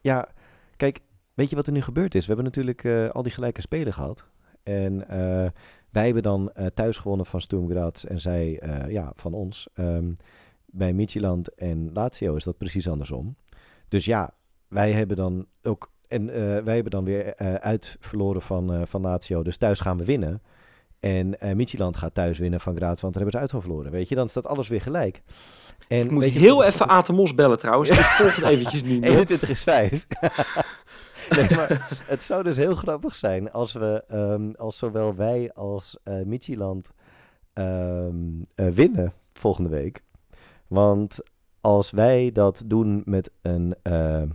Speaker 3: ja, kijk, weet je wat er nu gebeurd is? We hebben natuurlijk eh, al die gelijke spelen gehad. En wij hebben dan thuis gewonnen van Sturm Graz en zij ja, van ons. Bij Midtjylland en Lazio is dat precies andersom. Dus ja, wij hebben dan ook... En eh, wij hebben dan weer eh, uit verloren van, eh, van Lazio. Dus thuis gaan we winnen. En eh Midtjylland gaat thuis winnen van Graz, want daar hebben ze uit van verloren. Weet je, dan staat alles weer gelijk. En
Speaker 2: Ik moet
Speaker 3: weet je-
Speaker 2: heel even Aten Mos bellen trouwens. Ik volg het eventjes niet meer.
Speaker 3: 21 is 5. nee, maar het zou dus heel grappig zijn als we, ehm, als zowel wij als eh Midtjylland ehm, eh, winnen volgende week. Want als wij dat doen met een. ehm,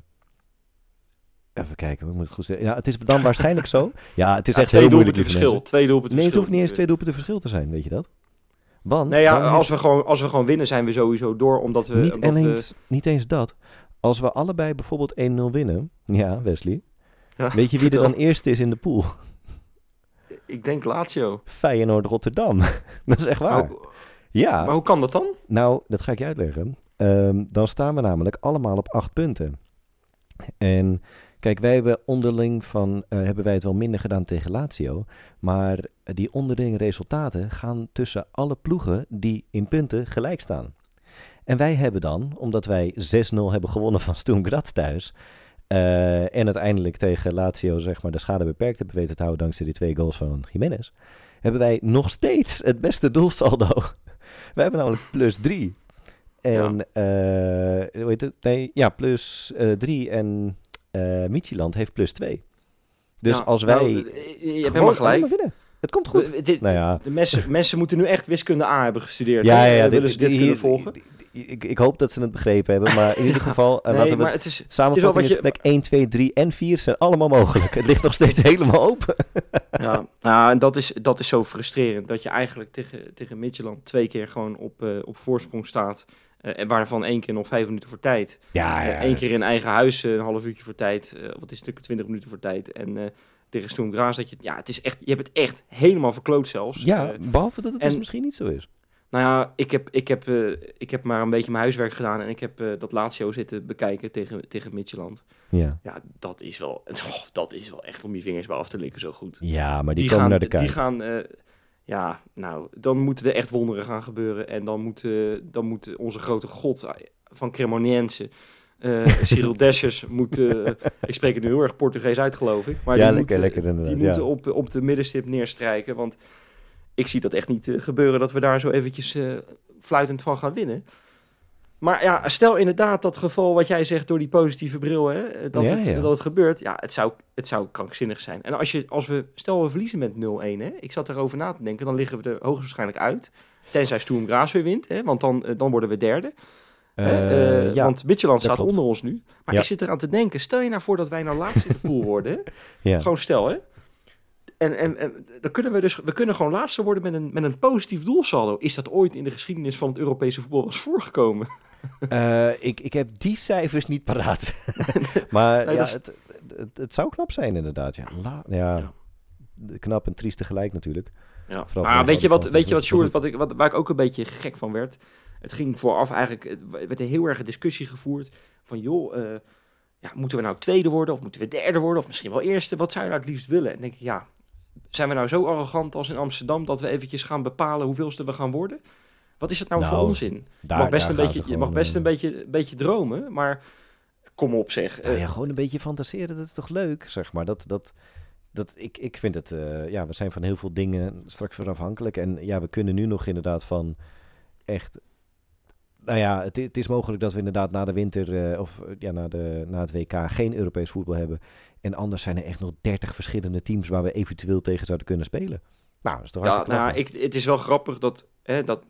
Speaker 3: even kijken, hoe moet het goed zeggen? Ja, het is dan waarschijnlijk zo. Ja, het is
Speaker 2: Ja,
Speaker 3: echt
Speaker 2: twee
Speaker 3: heel moeilijk.
Speaker 2: verschil.
Speaker 3: mensen.
Speaker 2: Twee doelpunten
Speaker 3: Nee, het hoeft niet eens twee doelpunten verschil te zijn, weet je dat? Want
Speaker 2: Nee, ja, als, we gewoon, als we gewoon winnen, zijn we sowieso door. Omdat we.
Speaker 3: niet,
Speaker 2: omdat we-
Speaker 3: eens, niet eens dat. Als we allebei bijvoorbeeld 1-0 winnen. Ja, Wesley.
Speaker 2: Ja,
Speaker 3: Weet je wie er dan eerste is in de pool?
Speaker 2: Ik denk Lazio.
Speaker 3: Feyenoord Rotterdam. dat is echt waar.
Speaker 2: Maar,
Speaker 3: ja,
Speaker 2: maar hoe kan dat dan?
Speaker 3: Nou, dat ga ik je uitleggen. Ehm, dan staan we namelijk allemaal op acht punten. En kijk, wij hebben onderling van, eh, hebben wij het wel minder gedaan tegen Lazio. Maar die onderlinge resultaten gaan tussen alle ploegen die in punten gelijk staan. En wij hebben dan, omdat wij 6-0 hebben gewonnen van Sturm Graz thuis... eh, en uiteindelijk tegen Lazio zeg maar, de schade beperkt hebben weten te houden dankzij die twee goals van Jiménez... hebben wij nog steeds het beste doelsaldo. Wij hebben namelijk plus 3. En, eh, hoe heet het? Nee, ja, plus 3 en eh Midtjylland heeft plus 2. Dus
Speaker 2: Ja,
Speaker 3: als wij...
Speaker 2: nou, je- hebt helemaal gelijk.
Speaker 3: winnen. Het komt goed.
Speaker 2: Dit-
Speaker 3: Nou ja.
Speaker 2: De mensen, mensen moeten nu echt wiskunde A hebben gestudeerd.
Speaker 3: Ja, ja, ja.
Speaker 2: Willen ze dit
Speaker 3: hier-
Speaker 2: kunnen volgen?
Speaker 3: Ik, ik hoop dat ze het begrepen hebben, maar in ieder geval, eh,
Speaker 2: nee,
Speaker 3: laten we
Speaker 2: maar
Speaker 3: het
Speaker 2: het is... je-
Speaker 3: plek 1, 2, 3 en 4 zijn allemaal mogelijk. Het ligt nog steeds helemaal open.
Speaker 2: Ja, nou, en dat is, dat is zo frustrerend. Dat je eigenlijk tegen, tegen Midtjylland twee keer gewoon op, eh, op voorsprong staat. eh, en waarvan één keer nog vijf minuten voor tijd.
Speaker 3: Ja,
Speaker 2: Eén keer in eigen huis een half uurtje voor tijd. eh, wat is het, stukken 20 minuten voor tijd. En eh, tegen Stoem Graas dat je... Ja, het is echt, je hebt het echt helemaal verkloot zelfs.
Speaker 3: Ja,
Speaker 2: Eh,
Speaker 3: behalve dat het dus
Speaker 2: en-
Speaker 3: misschien niet zo is.
Speaker 2: nou ja, ik heb, ik, heb, eh, ik heb maar een beetje mijn huiswerk gedaan. En ik heb eh, dat Lazio zitten bekijken tegen, tegen Midtjylland.
Speaker 3: Ja,
Speaker 2: Ja, dat is, wel, oh, dat is wel echt om je vingers bij af te likken zo goed.
Speaker 3: ja maar die,
Speaker 2: die
Speaker 3: komen
Speaker 2: gaan,
Speaker 3: naar de kijk.
Speaker 2: Die gaan, ja, nou, dan moeten er echt wonderen gaan gebeuren. En dan moet, dan moet onze grote god van Cremonense, eh Cyril Deschers, moet, eh, ik spreek het nu heel erg Portugees uit, geloof ik. Maar
Speaker 3: Ja,
Speaker 2: die
Speaker 3: lekker,
Speaker 2: moeten,
Speaker 3: lekker
Speaker 2: Die
Speaker 3: ja.
Speaker 2: moeten op, op de middenstip neerstrijken, want ik zie dat echt niet eh, gebeuren dat we daar zo eventjes fluitend van gaan winnen. Maar ja, stel inderdaad dat geval wat jij zegt door die positieve bril, hè, dat,
Speaker 3: Ja,
Speaker 2: het, dat het gebeurt. Ja, het zou, het zou krankzinnig zijn. En als, je, als we, stel we verliezen met 0-1, hè, ik zat erover na te denken, dan liggen we er hoogstwaarschijnlijk uit. Tenzij Stoem Graas weer wint, hè, want dan, dan worden we derde. Hè.
Speaker 3: Eh,
Speaker 2: Eh,
Speaker 3: ja,
Speaker 2: Want Midtjylland staat
Speaker 3: klopt.
Speaker 2: onder ons nu. Maar
Speaker 3: Ja.
Speaker 2: ik zit eraan te denken, stel je nou voor dat wij nou laatste in de pool worden.
Speaker 3: Ja.
Speaker 2: Gewoon stel, hè. En, en, en dan kunnen we dus, we kunnen gewoon laatste worden met een, met een positief doelsaldo. Is dat ooit in de geschiedenis van het Europese voetbal was voorgekomen?
Speaker 3: Eh, ik, ik heb die cijfers niet paraat. maar
Speaker 2: Nee,
Speaker 3: ja,
Speaker 2: is-
Speaker 3: het, het, het zou knap zijn inderdaad. Ja, La- ja.
Speaker 2: Ja.
Speaker 3: knap en triest tegelijk natuurlijk.
Speaker 2: Ja.
Speaker 3: Vooral
Speaker 2: Maar weet je wat, weet je wat, Sjoerd, wat ik, wat, waar ik ook een beetje gek van werd? Het ging vooraf eigenlijk, het werd een heel erg een discussie gevoerd van joh, eh, ja, moeten we nou tweede worden of moeten we derde worden of misschien wel eerste? Wat zou je nou het liefst willen? En denk ik, ja, zijn we nou zo arrogant als in Amsterdam dat we eventjes gaan bepalen hoeveelste we gaan worden? Wat is het nou, voor
Speaker 3: Nou,
Speaker 2: onzin? Je
Speaker 3: Daar,
Speaker 2: mag best, een
Speaker 3: gaan
Speaker 2: beetje, je mag best
Speaker 3: eh,
Speaker 2: een beetje, een beetje dromen, maar kom op zeg.
Speaker 3: Nou
Speaker 2: Eh,
Speaker 3: ja, gewoon een beetje fantaseren, dat is toch leuk, zeg maar. Dat, dat, dat, ik, ik vind het, eh, ja, we zijn van heel veel dingen straks weer afhankelijk. En ja, we kunnen nu nog inderdaad van echt... Nou ja, het, is mogelijk dat we inderdaad na de winter, eh, of eh, ja, na, de, na het WK geen Europees voetbal hebben. En anders zijn er echt nog 30 verschillende teams waar we eventueel tegen zouden kunnen spelen. Nou, dat is toch
Speaker 2: Ja,
Speaker 3: hartstikke
Speaker 2: nou,
Speaker 3: lachen.
Speaker 2: ik, het is wel grappig dat, hè, dat,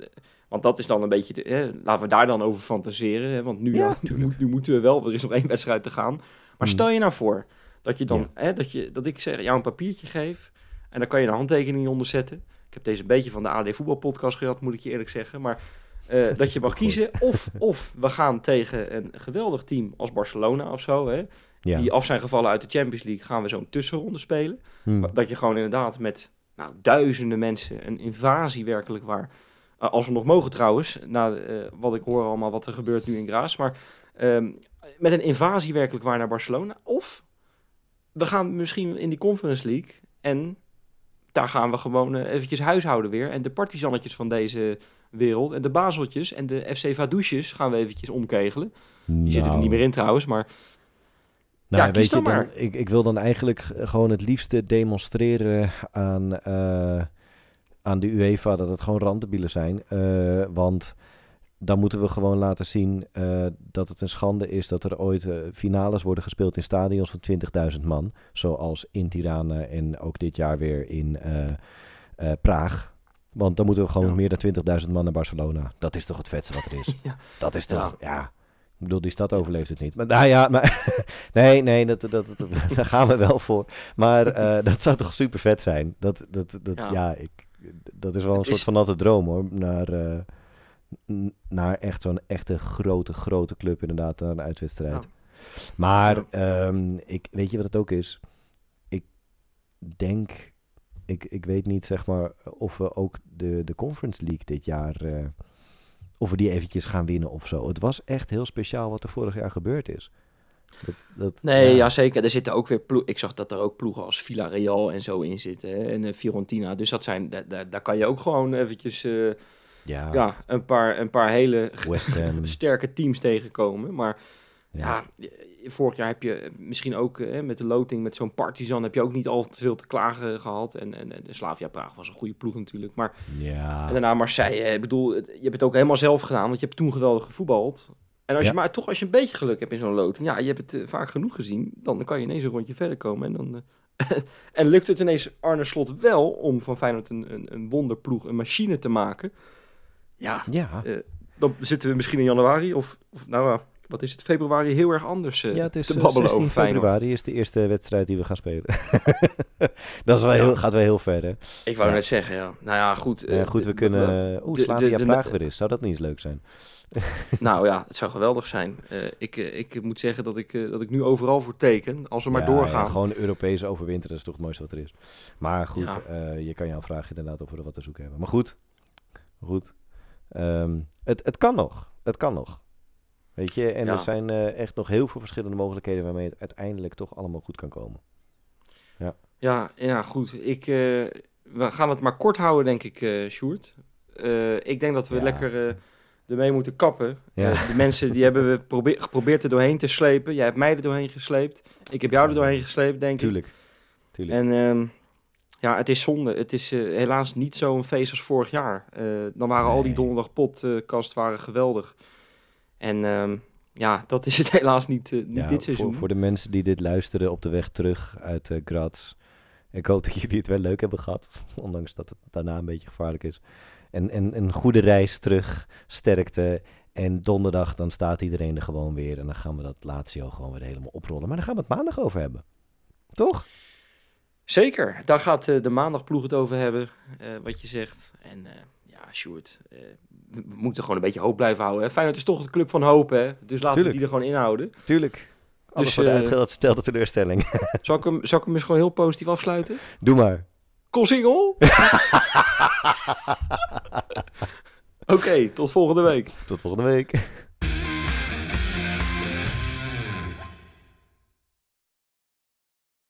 Speaker 2: want dat is dan een beetje, de, hè, laten we daar dan over fantaseren, hè, want nu,
Speaker 3: Ja,
Speaker 2: ja, nu, moet- nu moeten we wel, er is nog één wedstrijd te gaan. Maar
Speaker 3: Hmm.
Speaker 2: stel je nou voor dat je dan, hè, dat, je, dat ik zeg, jou een papiertje geef en dan kan je een handtekening onder zetten. Ik heb deze een beetje van de AD voetbalpodcast gehad, moet ik je eerlijk zeggen, maar eh, dat je mag kiezen of, of we gaan tegen een geweldig team als Barcelona of zo, hè,
Speaker 3: ja.
Speaker 2: die af zijn gevallen uit de Champions League, gaan we zo'n tussenronde spelen.
Speaker 3: Hm.
Speaker 2: Dat je gewoon inderdaad met nou, duizenden mensen, een invasie werkelijk waar. eh, als we nog mogen trouwens, na eh, wat ik hoor allemaal wat er gebeurt nu in Graas. Maar ehm, met een invasie werkelijk waar naar Barcelona. Of we gaan misschien in die Conference League en daar gaan we gewoon eventjes huishouden weer. En de partizannetjes van deze wereld en de bazeltjes en de FC Vadouches gaan we eventjes omkegelen. Die zitten er
Speaker 3: Nou.
Speaker 2: niet meer in trouwens, maar
Speaker 3: Nou,
Speaker 2: Ja, kies
Speaker 3: weet je,
Speaker 2: dan
Speaker 3: ik, ik wil dan eigenlijk gewoon het liefste demonstreren aan, eh, aan de UEFA dat het gewoon randdebielen zijn. Eh, want dan moeten we gewoon laten zien eh, dat het een schande is dat er ooit finales worden gespeeld in stadions van 20.000 man. Zoals in Tirana en ook dit jaar weer in Praag. Want dan moeten we gewoon
Speaker 2: Ja.
Speaker 3: meer dan 20.000 man naar Barcelona. Dat is toch het vetste wat er is.
Speaker 2: Ja.
Speaker 3: Dat is toch,
Speaker 2: Ja.
Speaker 3: ja. Ik bedoel, die stad overleeft het niet. Maar nou ja, maar, nee, nee, dat, dat, dat, daar gaan we wel voor. Maar eh, dat zou toch super vet zijn. Dat, dat, dat, ja. Ik, dat is wel een
Speaker 2: Het
Speaker 3: soort
Speaker 2: is-
Speaker 3: van natte droom hoor. Naar, eh, naar echt zo'n echte grote, grote club inderdaad, naar een uitwedstrijd. Maar ehm, ik, weet je wat het ook is? Ik denk, ik, ik weet niet zeg maar of we ook de, de Conference League dit jaar, eh, of we die eventjes gaan winnen of zo. Het was echt heel speciaal wat er vorig jaar gebeurd is. Dat, dat,
Speaker 2: Nee, ja. zeker. Er zitten ook weer ploegen. Ik zag dat er ook ploegen als Villarreal en zo in zitten. Hè? En eh, Fiorentina. Dus dat zijn, daar, daar, kan je ook gewoon eventjes eh,
Speaker 3: ja,
Speaker 2: ja, een, paar, een paar hele sterke teams tegenkomen. Maar
Speaker 3: ja.
Speaker 2: ja, eh, vorig jaar heb je misschien ook eh, met de loting, met zo'n Partizan, heb je ook niet al te veel te klagen gehad. En, en, Slavia Praag was een goede ploeg natuurlijk. Maar
Speaker 3: ja.
Speaker 2: en daarna Marseille. eh, Ik bedoel, het- je hebt het ook helemaal zelf gedaan, want je hebt toen geweldig gevoetbald. En als
Speaker 3: Ja.
Speaker 2: je maar toch als je een beetje geluk hebt in zo'n loting, ja, je hebt het eh, vaak genoeg gezien, dan kan je ineens een rondje verder komen en dan, eh, en lukt het ineens Arne Slot wel om van Feyenoord een, een, een wonderploeg, een machine te maken. Ja,
Speaker 3: Ja.
Speaker 2: eh, dan zitten we misschien in januari of, of nou ja, wat is het, februari heel erg anders eh,
Speaker 3: ja, het is
Speaker 2: te
Speaker 3: eh,
Speaker 2: babbelen
Speaker 3: 16
Speaker 2: over Feyenoord.
Speaker 3: februari is de eerste wedstrijd die we gaan spelen. dat is wel
Speaker 2: Ja.
Speaker 3: heel, gaat wel heel ver, hè?
Speaker 2: Ik wou
Speaker 3: Ja.
Speaker 2: net zeggen, ja. Nou ja, goed.
Speaker 3: Ja,
Speaker 2: eh,
Speaker 3: goed, we
Speaker 2: de-
Speaker 3: kunnen... Oeh, Slavia Praag weer is. Zou dat niet eens leuk zijn?
Speaker 2: Nou ja, het zou geweldig zijn. Eh, ik, ik moet zeggen dat ik, eh, dat ik nu overal voor teken, als we maar doorgaan.
Speaker 3: ja, gewoon Europees overwinteren is toch het mooiste wat er is. Maar goed,
Speaker 2: Ja.
Speaker 3: eh, je kan jou vragen inderdaad of we er wat te zoeken hebben. Maar goed, goed. Ehm, het, het kan nog. Het kan nog. Weet je, en
Speaker 2: Ja.
Speaker 3: er zijn eh, echt nog heel veel verschillende mogelijkheden waarmee het uiteindelijk toch allemaal goed kan komen.
Speaker 2: Ja, ja, goed. Ik, eh, we gaan het maar kort houden, denk ik, eh Sjoerd. Ik denk dat we
Speaker 3: Ja.
Speaker 2: lekker ermee moeten kappen.
Speaker 3: Ja.
Speaker 2: De mensen die hebben we probeer, geprobeerd er doorheen te slepen. Jij hebt mij er doorheen gesleept. Ik heb jou er doorheen gesleept, denk ik.
Speaker 3: Tuurlijk. Tuurlijk.
Speaker 2: En ehm, ja, het is zonde. Het is helaas niet zo'n feest als vorig jaar. Dan waren al die
Speaker 3: Nee.
Speaker 2: donderdag podcast waren geweldig. En ehm, ja, dat is het helaas niet, eh, niet
Speaker 3: Ja,
Speaker 2: dit seizoen.
Speaker 3: Voor, voor de mensen die dit luisteren op de weg terug uit eh Graz. Ik hoop dat jullie het wel leuk hebben gehad. Ondanks dat het daarna een beetje gevaarlijk is. En, en een goede reis terug. Sterkte. En donderdag dan staat iedereen er gewoon weer. En dan gaan we dat Lazio gewoon weer helemaal oprollen. Maar daar gaan we het maandag over hebben. Toch?
Speaker 2: Zeker, daar gaat eh, de maandagploeg het over hebben, wat je zegt. En ja, Sjoerd, eh, we moeten gewoon een beetje hoop blijven houden. Hè. Feyenoord is toch de club van hoop, hè? Dus laten
Speaker 3: Tuurlijk.
Speaker 2: we die er gewoon inhouden.
Speaker 3: Tuurlijk. Alles
Speaker 2: Dus,
Speaker 3: voor de
Speaker 2: eh,
Speaker 3: uitgestelde teleurstelling.
Speaker 2: Zal ik hem, zal ik hem eens gewoon heel positief afsluiten?
Speaker 3: Doe maar.
Speaker 2: Koolsingel? Oké, tot volgende week.
Speaker 3: Tot volgende week.